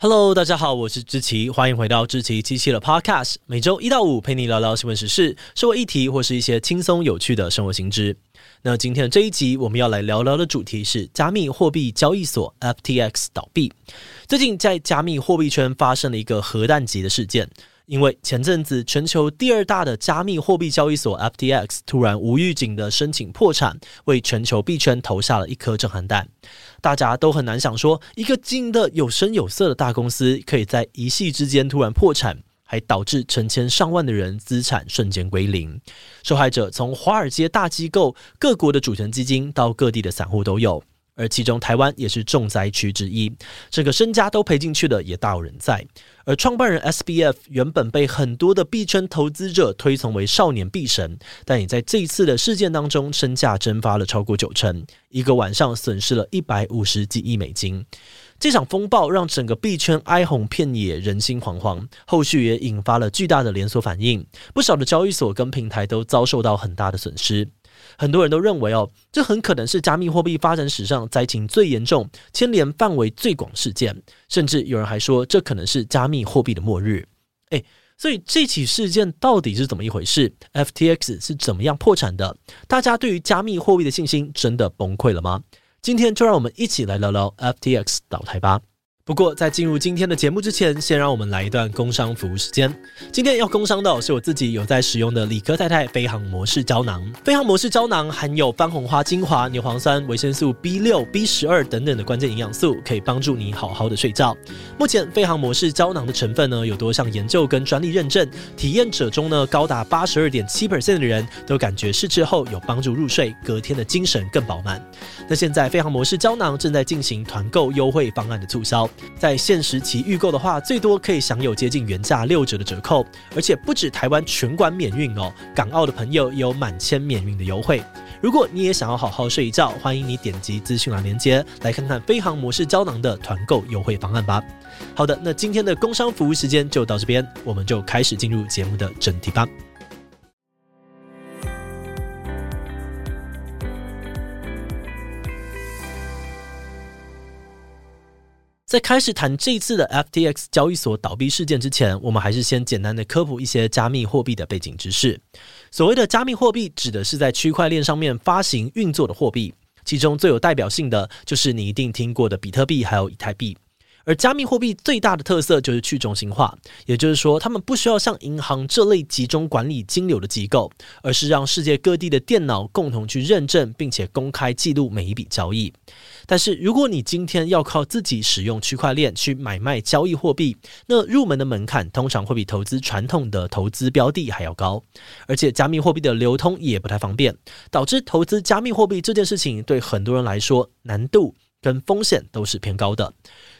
Hello，大家好，我是志奇，欢迎回到志祺七七的 Podcast，每周一到五陪你聊聊新闻时事、社会议题或是一些轻松有趣的生活新知。那今天的这一集我们要来聊聊的主题是加密货币交易所 FTX 倒闭。最近在加密货币圈发生了一个核弹级的事件。因为前阵子全球第二大的加密货币交易所 FTX 突然无预警的申请破产，为全球币圈投下了一颗震撼弹。大家都很难想说，一个经营的有声有色的大公司，可以在一夕之间突然破产，还导致成千上万的人资产瞬间归零。受害者从华尔街大机构、各国的主权基金到各地的散户都有。而其中，台湾也是重灾区之一，这个身家都赔进去的也大有人在。而创办人 SBF 原本被很多的币圈投资者推崇为少年币神，但也在这一次的事件当中，身价蒸发了超过九成，一个晚上损失了一百五十几亿美金。这场风暴让整个币圈哀鸿遍野，人心惶惶，后续也引发了巨大的连锁反应，不少的交易所跟平台都遭受到很大的损失。很多人都认为哦，这很可能是加密货币发展史上灾情最严重、牵连范围最广事件，甚至有人还说这可能是加密货币的末日。诶，所以这起事件到底是怎么一回事？FTX 是怎么样破产的？大家对于加密货币的信心真的崩溃了吗？今天就让我们一起来聊聊 FTX 倒台吧。不过，在进入今天的节目之前，先让我们来一段工商服务时间。今天要工商的是我自己有在使用的理科太太飞航模式胶囊。飞航模式胶囊含有番红花精华、牛磺酸、维生素 B 六、B 十二等等的关键营养素，可以帮助你好好的睡觉。目前飞航模式胶囊的成分呢，有多项研究跟专利认证，体验者中呢，高达八十二点七 percent 的人都感觉试吃后有帮助入睡，隔天的精神更饱满。那现在飞航模式胶囊正在进行团购优惠方案的促销。在限时期预购的话，最多可以享有接近原价六折的折扣，而且不止台湾全馆免运哦，港澳的朋友也有满千免运的优惠。如果你也想要好好睡一觉，欢迎你点击资讯栏链接来看看飞航模式胶囊的团购优惠方案吧。好的，那今天的工商服务时间就到这边，我们就开始进入节目的正题吧。在开始谈这一次的 FTX 交易所倒闭事件之前，我们还是先简单的科普一些加密货币的背景知识。所谓的加密货币，指的是在区块链上面发行运作的货币，其中最有代表性的就是你一定听过的比特币，还有以太币。而加密货币最大的特色就是去中心化，也就是说，他们不需要像银行这类集中管理金流的机构，而是让世界各地的电脑共同去认证，并且公开记录每一笔交易。但是，如果你今天要靠自己使用区块链去买卖交易货币，那入门的门槛通常会比投资传统的投资标的还要高，而且加密货币的流通也不太方便，导致投资加密货币这件事情对很多人来说难度跟风险都是偏高的。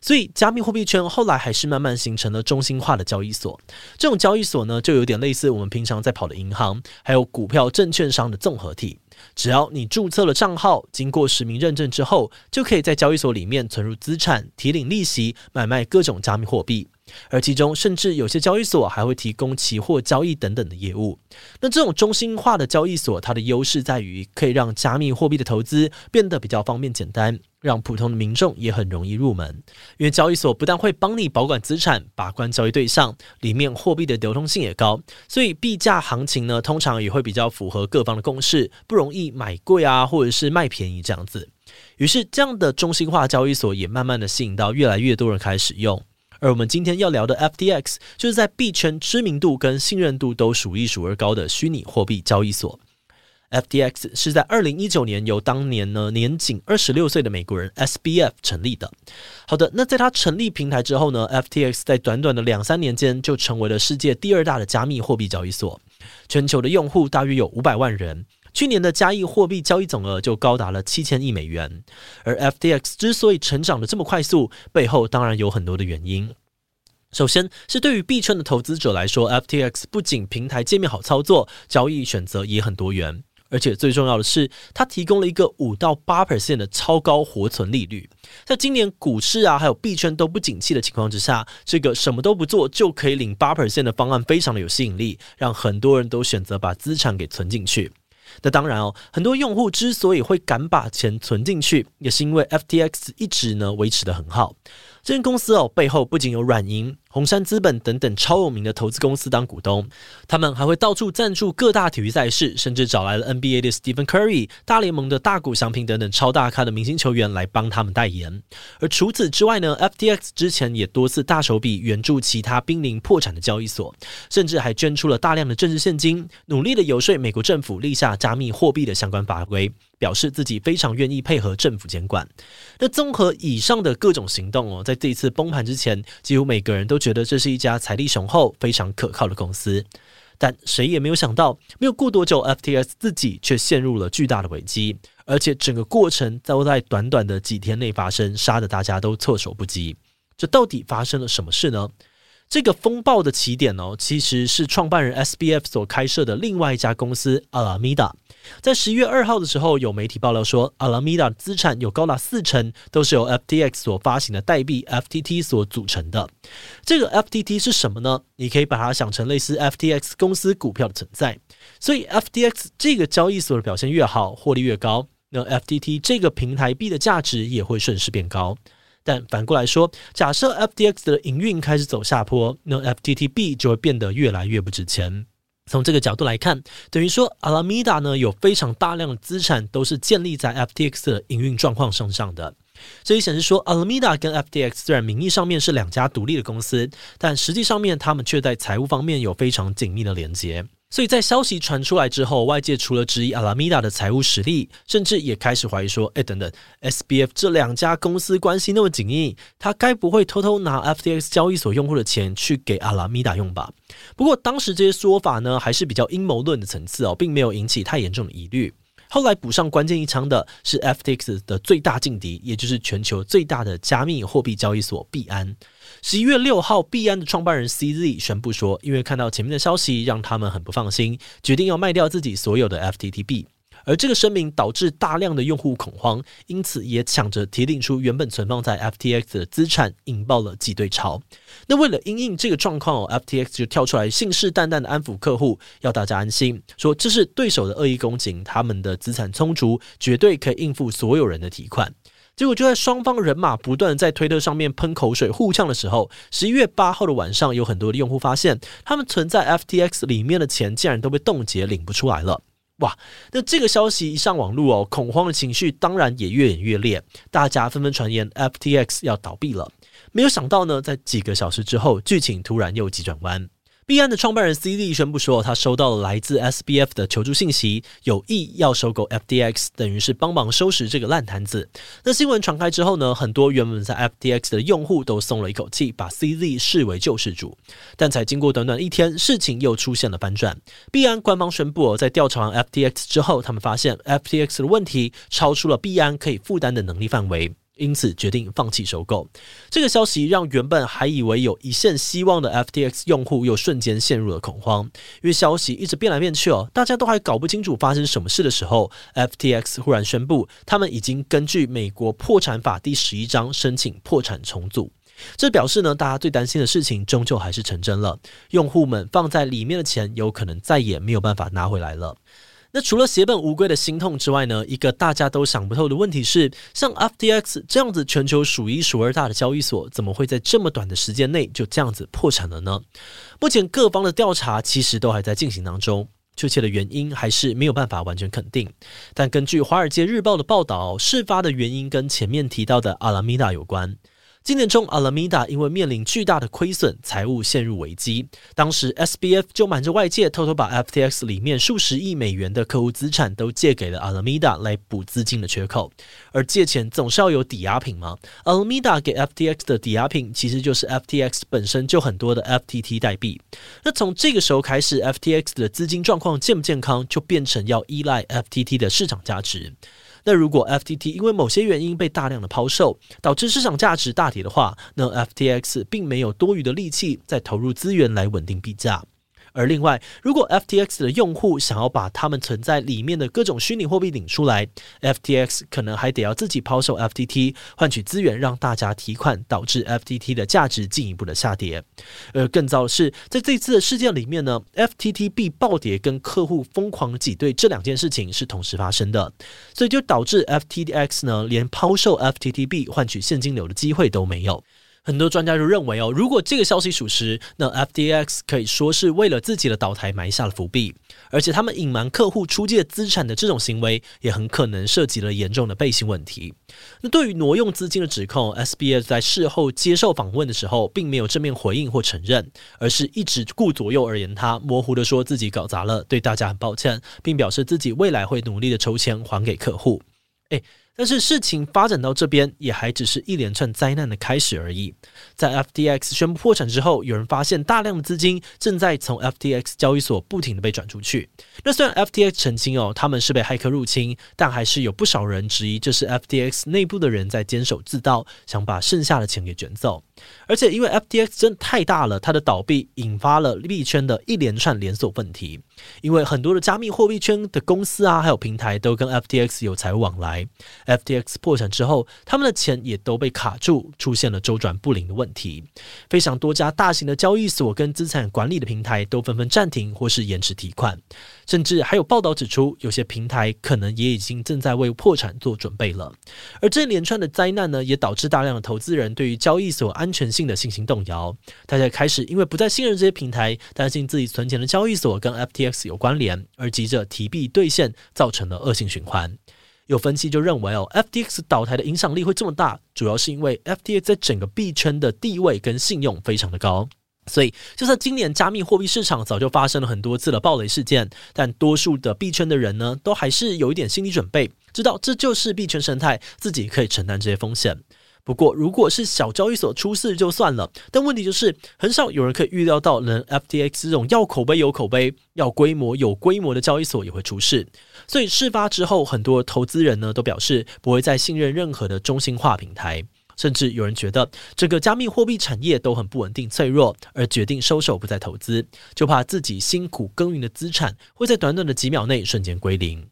所以，加密货币圈后来还是慢慢形成了中心化的交易所。这种交易所呢，就有点类似我们平常在跑的银行，还有股票证券商的综合体。只要你注册了账号，经过实名认证之后，就可以在交易所里面存入资产、提领利息、买卖各种加密货币。而其中，甚至有些交易所还会提供期货交易等等的业务。那这种中心化的交易所，它的优势在于可以让加密货币的投资变得比较方便简单，让普通的民众也很容易入门。因为交易所不但会帮你保管资产、把关交易对象，里面货币的流通性也高，所以币价行情呢，通常也会比较符合各方的共识，不容易买贵啊，或者是卖便宜这样子。于是，这样的中心化交易所也慢慢的吸引到越来越多人开始用。而我们今天要聊的 FTX，就是在币圈知名度跟信任度都数一数二高的虚拟货币交易所。FTX 是在二零一九年由当年呢年仅二十六岁的美国人 SBF 成立的。好的，那在他成立平台之后呢，FTX 在短短的两三年间就成为了世界第二大的加密货币交易所，全球的用户大约有五百万人。去年的加密货币交易总额就高达了七千亿美元，而 FTX 之所以成长得这么快速，背后当然有很多的原因。首先是对于币圈的投资者来说，FTX 不仅平台界面好操作，交易选择也很多元，而且最重要的是，它提供了一个五到八 percent 的超高活存利率。在今年股市啊还有币圈都不景气的情况之下，这个什么都不做就可以领八 percent 的方案非常的有吸引力，让很多人都选择把资产给存进去。那当然哦，很多用户之所以会敢把钱存进去，也是因为 FTX 一直呢维持的很好。这间公司哦，背后不仅有软银、红杉资本等等超有名的投资公司当股东，他们还会到处赞助各大体育赛事，甚至找来了 NBA 的 Stephen Curry、大联盟的大谷翔平等等超大咖的明星球员来帮他们代言。而除此之外呢，FTX 之前也多次大手笔援助其他濒临破产的交易所，甚至还捐出了大量的政治现金，努力的游说美国政府立下加密货币的相关法规。表示自己非常愿意配合政府监管。那综合以上的各种行动哦，在这一次崩盘之前，几乎每个人都觉得这是一家财力雄厚、非常可靠的公司。但谁也没有想到，没有过多久，FTS 自己却陷入了巨大的危机，而且整个过程都在短短的几天内发生，杀得大家都措手不及。这到底发生了什么事呢？这个风暴的起点哦，其实是创办人 SBF 所开设的另外一家公司 Alameda。在十一月二号的时候，有媒体爆料说，Alameda 资产有高达四成都是由 FTX 所发行的代币 FTT 所组成的。这个 FTT 是什么呢？你可以把它想成类似 FTX 公司股票的存在。所以 FTX 这个交易所的表现越好，获利越高，那 FTT 这个平台币的价值也会顺势变高。但反过来说，假设 FTX 的营运开始走下坡，那 FTTB 就会变得越来越不值钱。从这个角度来看，等于说 Alameda 呢有非常大量的资产都是建立在 FTX 的营运状况身上的。这也显示说，Alameda 跟 FTX 虽然名义上面是两家独立的公司，但实际上面他们却在财务方面有非常紧密的连接。所以在消息传出来之后，外界除了质疑 Alameda 的财务实力，甚至也开始怀疑说：“哎，等等，SBF 这两家公司关系那么紧密，他该不会偷偷拿 FTX 交易所用户的钱去给 Alameda 用吧？”不过当时这些说法呢，还是比较阴谋论的层次哦，并没有引起太严重的疑虑。后来补上关键一枪的是 FTX 的最大劲敌，也就是全球最大的加密货币交易所币安。十一月六号，币安的创办人 CZ 宣布说，因为看到前面的消息，让他们很不放心，决定要卖掉自己所有的 FTT 币。而这个声明导致大量的用户恐慌，因此也抢着提领出原本存放在 FTX 的资产，引爆了挤兑潮。那为了因应这个状况哦，FTX 就跳出来信誓旦旦的安抚客户，要大家安心，说这是对手的恶意攻击，他们的资产充足，绝对可以应付所有人的提款。结果就在双方人马不断在推特上面喷口水互呛的时候，十一月八号的晚上，有很多的用户发现，他们存在 FTX 里面的钱竟然都被冻结，领不出来了。哇！那这个消息一上网络哦，恐慌的情绪当然也越演越烈，大家纷纷传言 FTX 要倒闭了。没有想到呢，在几个小时之后，剧情突然又急转弯。币安的创办人 CZ 宣布说，他收到了来自 SBF 的求助信息，有意要收购 FTX，等于是帮忙收拾这个烂摊子。那新闻传开之后呢，很多原本在 FTX 的用户都松了一口气，把 CZ 视为救世主。但才经过短短一天，事情又出现了反转。币安官方宣布，在调查完 FTX 之后，他们发现 FTX 的问题超出了币安可以负担的能力范围。因此决定放弃收购。这个消息让原本还以为有一线希望的 FTX 用户又瞬间陷入了恐慌，因为消息一直变来变去哦，大家都还搞不清楚发生什么事的时候，FTX 忽然宣布他们已经根据美国破产法第十一章申请破产重组。这表示呢，大家最担心的事情终究还是成真了，用户们放在里面的钱有可能再也没有办法拿回来了。那除了血本无归的心痛之外呢，一个大家都想不透的问题是，像 FTX 这样子全球数一数二大的交易所，怎么会在这么短的时间内就这样子破产了呢？目前各方的调查其实都还在进行当中，确切的原因还是没有办法完全肯定。但根据《华尔街日报》的报道，事发的原因跟前面提到的阿拉米达有关。今年中，Alameda 因为面临巨大的亏损，财务陷入危机。当时，SBF 就瞒着外界，偷偷把 FTX 里面数十亿美元的客户资产都借给了 Alameda 来补资金的缺口。而借钱总是要有抵押品嘛？Alameda 给 FTX 的抵押品其实就是 FTX 本身就很多的 FTT 代币。那从这个时候开始，FTX 的资金状况健不健康，就变成要依赖 FTT 的市场价值。那如果 FTT 因为某些原因被大量的抛售，导致市场价值大跌的话，那 FTX 并没有多余的力气再投入资源来稳定币价。而另外，如果 FTX 的用户想要把他们存在里面的各种虚拟货币领出来，FTX 可能还得要自己抛售 FTT，换取资源让大家提款，导致 FTT 的价值进一步的下跌。而更糟的是，在这次的事件里面呢，FTT 币暴跌跟客户疯狂挤兑这两件事情是同时发生的，所以就导致 FTX 呢连抛售 FTT 币换取现金流的机会都没有。很多专家就认为哦，如果这个消息属实，那 FDX 可以说是为了自己的倒台埋下了伏笔，而且他们隐瞒客户出借资产的这种行为，也很可能涉及了严重的背信问题。那对于挪用资金的指控，SBS 在事后接受访问的时候，并没有正面回应或承认，而是一直顾左右而言他，模糊地说自己搞砸了，对大家很抱歉，并表示自己未来会努力的筹钱还给客户。诶。但是事情发展到这边，也还只是一连串灾难的开始而已。在 FTX 宣布破产之后，有人发现大量的资金正在从 FTX 交易所不停地被转出去。那虽然 FTX 澄清哦，他们是被骇客入侵，但还是有不少人质疑这是 FTX 内部的人在监守自盗，想把剩下的钱给卷走。而且因为 FTX 真的太大了，它的倒闭引发了币圈的一连串连锁问题。因为很多的加密货币圈的公司啊，还有平台都跟 FTX 有财务往来。FTX 破产之后，他们的钱也都被卡住，出现了周转不灵的问题。非常多家大型的交易所跟资产管理的平台都纷纷暂停或是延迟提款，甚至还有报道指出，有些平台可能也已经正在为破产做准备了。而这一连串的灾难呢，也导致大量的投资人对于交易所安全性的信心动摇。大家开始因为不再信任这些平台，担心自己存钱的交易所跟 FTX X 有关联，而急着提币兑现，造成了恶性循环。有分析就认为哦，FTX 倒台的影响力会这么大，主要是因为 FTX 在整个币圈的地位跟信用非常的高。所以，就算今年加密货币市场早就发生了很多次的暴雷事件，但多数的币圈的人呢，都还是有一点心理准备，知道这就是币圈生态，自己可以承担这些风险。不过，如果是小交易所出事就算了，但问题就是很少有人可以预料到，能 FTX 这种要口碑有口碑、要规模有规模的交易所也会出事。所以事发之后，很多投资人呢都表示不会再信任任何的中心化平台，甚至有人觉得这个加密货币产业都很不稳定、脆弱，而决定收手不再投资，就怕自己辛苦耕耘的资产会在短短的几秒内瞬间归零。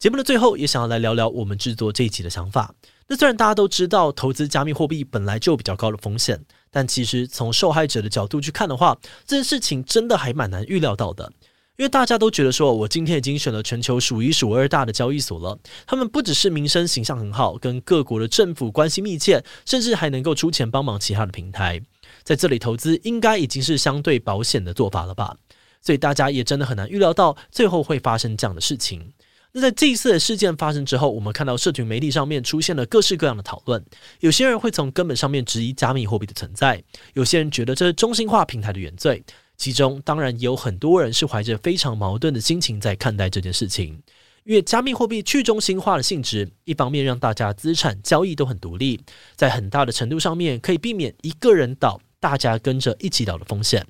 节目的最后，也想要来聊聊我们制作这一集的想法。那虽然大家都知道投资加密货币本来就比较高的风险，但其实从受害者的角度去看的话，这件事情真的还蛮难预料到的。因为大家都觉得说，我今天已经选了全球数一数二大的交易所了，他们不只是名声形象很好，跟各国的政府关系密切，甚至还能够出钱帮忙其他的平台，在这里投资应该已经是相对保险的做法了吧？所以大家也真的很难预料到最后会发生这样的事情。那在这一次的事件发生之后，我们看到社群媒体上面出现了各式各样的讨论。有些人会从根本上面质疑加密货币的存在，有些人觉得这是中心化平台的原罪。其中当然也有很多人是怀着非常矛盾的心情在看待这件事情。因为加密货币去中心化的性质，一方面让大家资产交易都很独立，在很大的程度上面可以避免一个人倒，大家跟着一起倒的风险。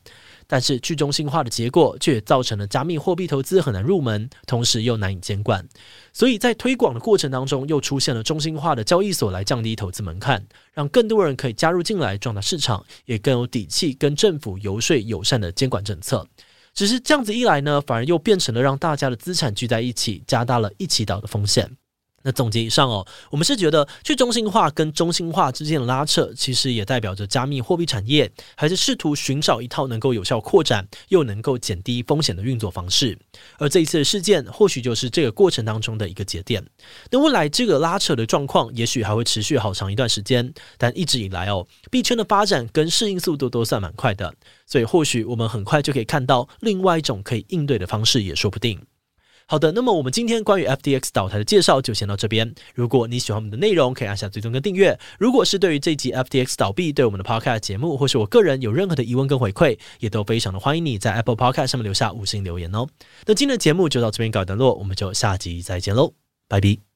但是去中心化的结果，却造成了加密货币投资很难入门，同时又难以监管。所以在推广的过程当中，又出现了中心化的交易所来降低投资门槛，让更多人可以加入进来壮大市场，也更有底气跟政府游说友善的监管政策。只是这样子一来呢，反而又变成了让大家的资产聚在一起，加大了一起倒的风险。那总结以上哦，我们是觉得去中心化跟中心化之间的拉扯，其实也代表着加密货币产业还是试图寻找一套能够有效扩展又能够减低风险的运作方式。而这一次的事件，或许就是这个过程当中的一个节点。那未来这个拉扯的状况，也许还会持续好长一段时间。但一直以来哦，币圈的发展跟适应速度都算蛮快的，所以或许我们很快就可以看到另外一种可以应对的方式，也说不定。好的，那么我们今天关于 FTX 倒台的介绍就先到这边。如果你喜欢我们的内容，可以按下追踪跟订阅。如果是对于这集 FTX 倒闭对我们的 Podcast 节目，或是我个人有任何的疑问跟回馈，也都非常的欢迎你在 Apple Podcast 上面留下五星留言哦。那今天的节目就到这边告一段落，我们就下集再见喽，拜拜。